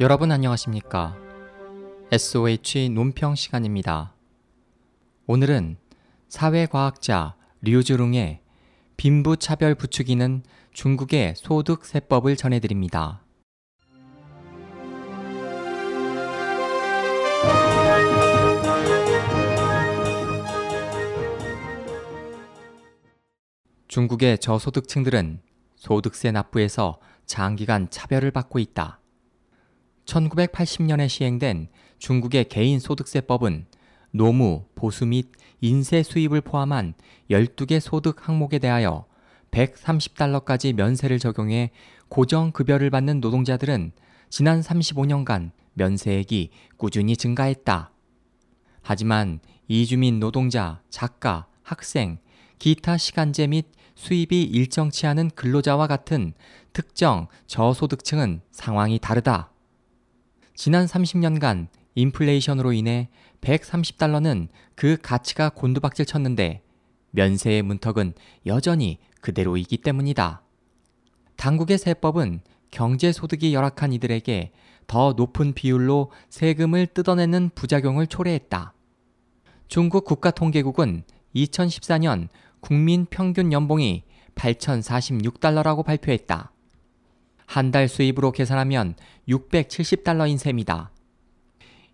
여러분 안녕하십니까? SOH 논평 시간입니다. 오늘은 사회과학자 류주룽의 빈부 차별 부추기는 중국의 소득 세법을 전해드립니다. 중국의 저소득층들은 소득세 납부에서 장기간 차별을 받고 있다. 1980년에 시행된 중국의 개인소득세법은 노무, 보수 및 인세 수입을 포함한 12개 소득 항목에 대하여 130달러까지 면세를 적용해 고정급여를 받는 노동자들은 지난 35년간 면세액이 꾸준히 증가했다. 하지만 이주민 노동자, 작가, 학생, 기타 시간제 및 수입이 일정치 않은 근로자와 같은 특정 저소득층은 상황이 다르다. 지난 30년간 인플레이션으로 인해 130달러는 그 가치가 곤두박질 쳤는데 면세의 문턱은 여전히 그대로이기 때문이다. 당국의 세법은 경제 소득이 열악한 이들에게 더 높은 비율로 세금을 뜯어내는 부작용을 초래했다. 중국 국가통계국은 2014년 국민 평균 연봉이 8,046달러라고 발표했다. 한 달 수입으로 계산하면 670달러인 셈이다.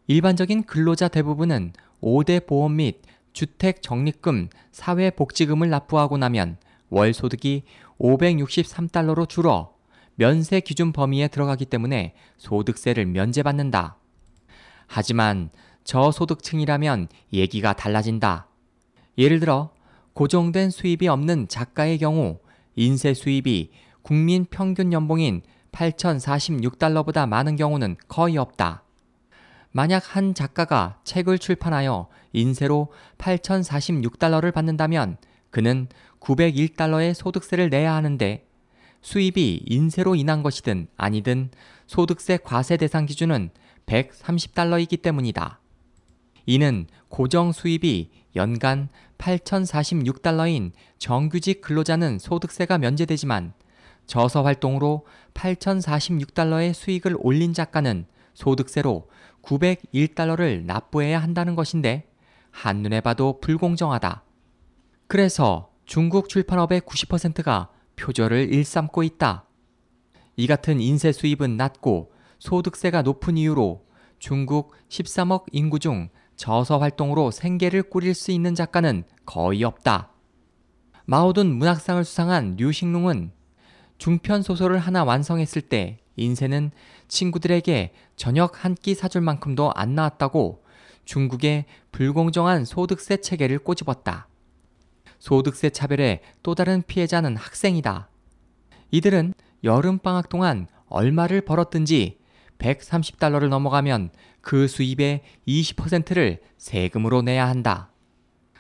일반적인 근로자 대부분은 5대 보험 및 주택 적립금, 사회복지금을 납부하고 나면 월 소득이 563달러로 줄어 면세 기준 범위에 들어가기 때문에 소득세를 면제받는다. 하지만 저소득층이라면 얘기가 달라진다. 예를 들어 고정된 수입이 없는 작가의 경우 인세 수입이 국민 평균 연봉인 8,046달러보다 많은 경우는 거의 없다. 만약 한 작가가 책을 출판하여 인세로 8,046달러를 받는다면 그는 901달러의 소득세를 내야 하는데 수입이 인세로 인한 것이든 아니든 소득세 과세 대상 기준은 130달러이기 때문이다. 이는 고정 수입이 연간 8,046달러인 정규직 근로자는 소득세가 면제되지만 저서 활동으로 8,046달러의 수익을 올린 작가는 소득세로 901달러를 납부해야 한다는 것인데 한눈에 봐도 불공정하다. 그래서 중국 출판업의 90%가 표절을 일삼고 있다. 이 같은 인세 수입은 낮고 소득세가 높은 이유로 중국 13억 인구 중 저서 활동으로 생계를 꾸릴 수 있는 작가는 거의 없다. 마오든 문학상을 수상한 류식룽은 중편 소설을 하나 완성했을 때 인쇄는 친구들에게 저녁 한 끼 사줄 만큼도 안 나왔다고 중국의 불공정한 소득세 체계를 꼬집었다. 소득세 차별의 또 다른 피해자는 학생이다. 이들은 여름방학 동안 얼마를 벌었든지 130달러를 넘어가면 그 수입의 20%를 세금으로 내야 한다.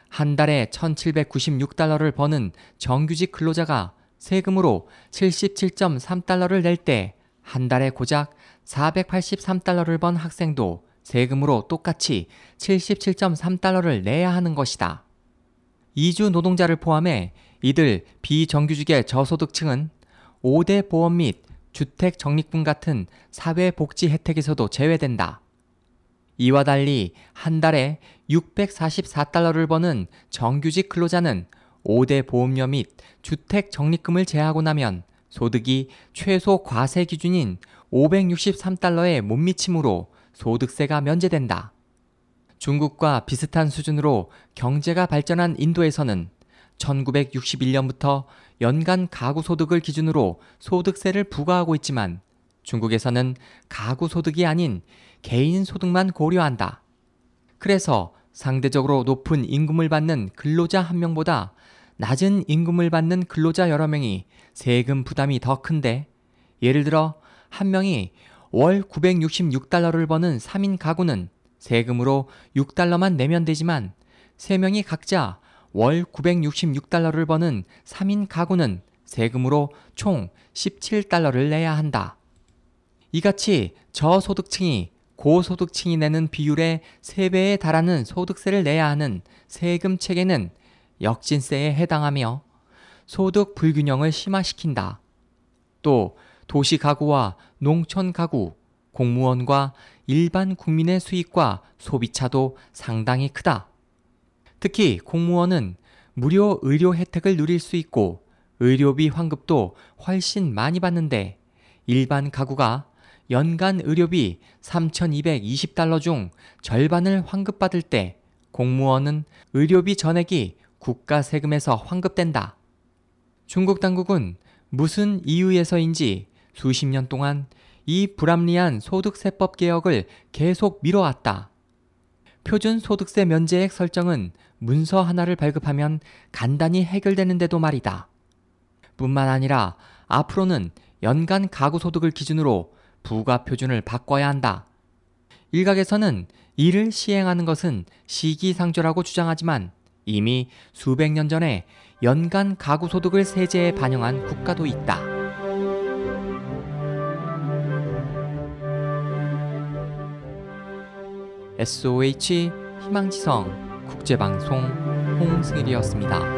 한 달에 1796달러를 버는 정규직 근로자가 세금으로 77.3달러를 낼 때 한 달에 고작 483달러를 번 학생도 세금으로 똑같이 77.3달러를 내야 하는 것이다. 이주 노동자를 포함해 이들 비정규직의 저소득층은 5대 보험 및 주택 적립금 같은 사회복지 혜택에서도 제외된다. 이와 달리 한 달에 644달러를 버는 정규직 근로자는 5대 보험료 및 주택 적립금을 제하고 나면 소득이 최소 과세 기준인 563달러에 못 미치므로 소득세가 면제된다. 중국과 비슷한 수준으로 경제가 발전한 인도에서는 1961년부터 연간 가구 소득을 기준으로 소득세를 부과하고 있지만 중국에서는 가구 소득이 아닌 개인 소득만 고려한다. 그래서 상대적으로 높은 임금을 받는 근로자 한 명보다 낮은 임금을 받는 근로자 여러 명이 세금 부담이 더 큰데 예를 들어 한 명이 월 966달러를 버는 3인 가구는 세금으로 6달러만 내면 되지만 3명이 각자 월 966달러를 버는 3인 가구는 세금으로 총 17달러를 내야 한다. 이같이 저소득층이 고소득층이 내는 비율의 3배에 달하는 소득세를 내야 하는 세금 체계는 역진세에 해당하며 소득 불균형을 심화시킨다. 또 도시 가구와 농촌 가구, 공무원과 일반 국민의 수익과 소비차도 상당히 크다. 특히 공무원은 무료 의료 혜택을 누릴 수 있고 의료비 환급도 훨씬 많이 받는데 일반 가구가 연간 의료비 3,220달러 중 절반을 환급받을 때 공무원은 의료비 전액이 국가 세금에서 환급된다. 중국 당국은 무슨 이유에서인지 수십 년 동안 이 불합리한 소득세법 개혁을 계속 미뤄왔다. 표준 소득세 면제액 설정은 문서 하나를 발급하면 간단히 해결되는데도 말이다. 뿐만 아니라 앞으로는 연간 가구 소득을 기준으로 부가 표준을 바꿔야 한다. 일각에서는 이를 시행하는 것은 시기상조라고 주장하지만 이미 수백 년 전에 연간 가구 소득을 세제에 반영한 국가도 있다. SOH 희망지성 국제방송 홍승일이었습니다.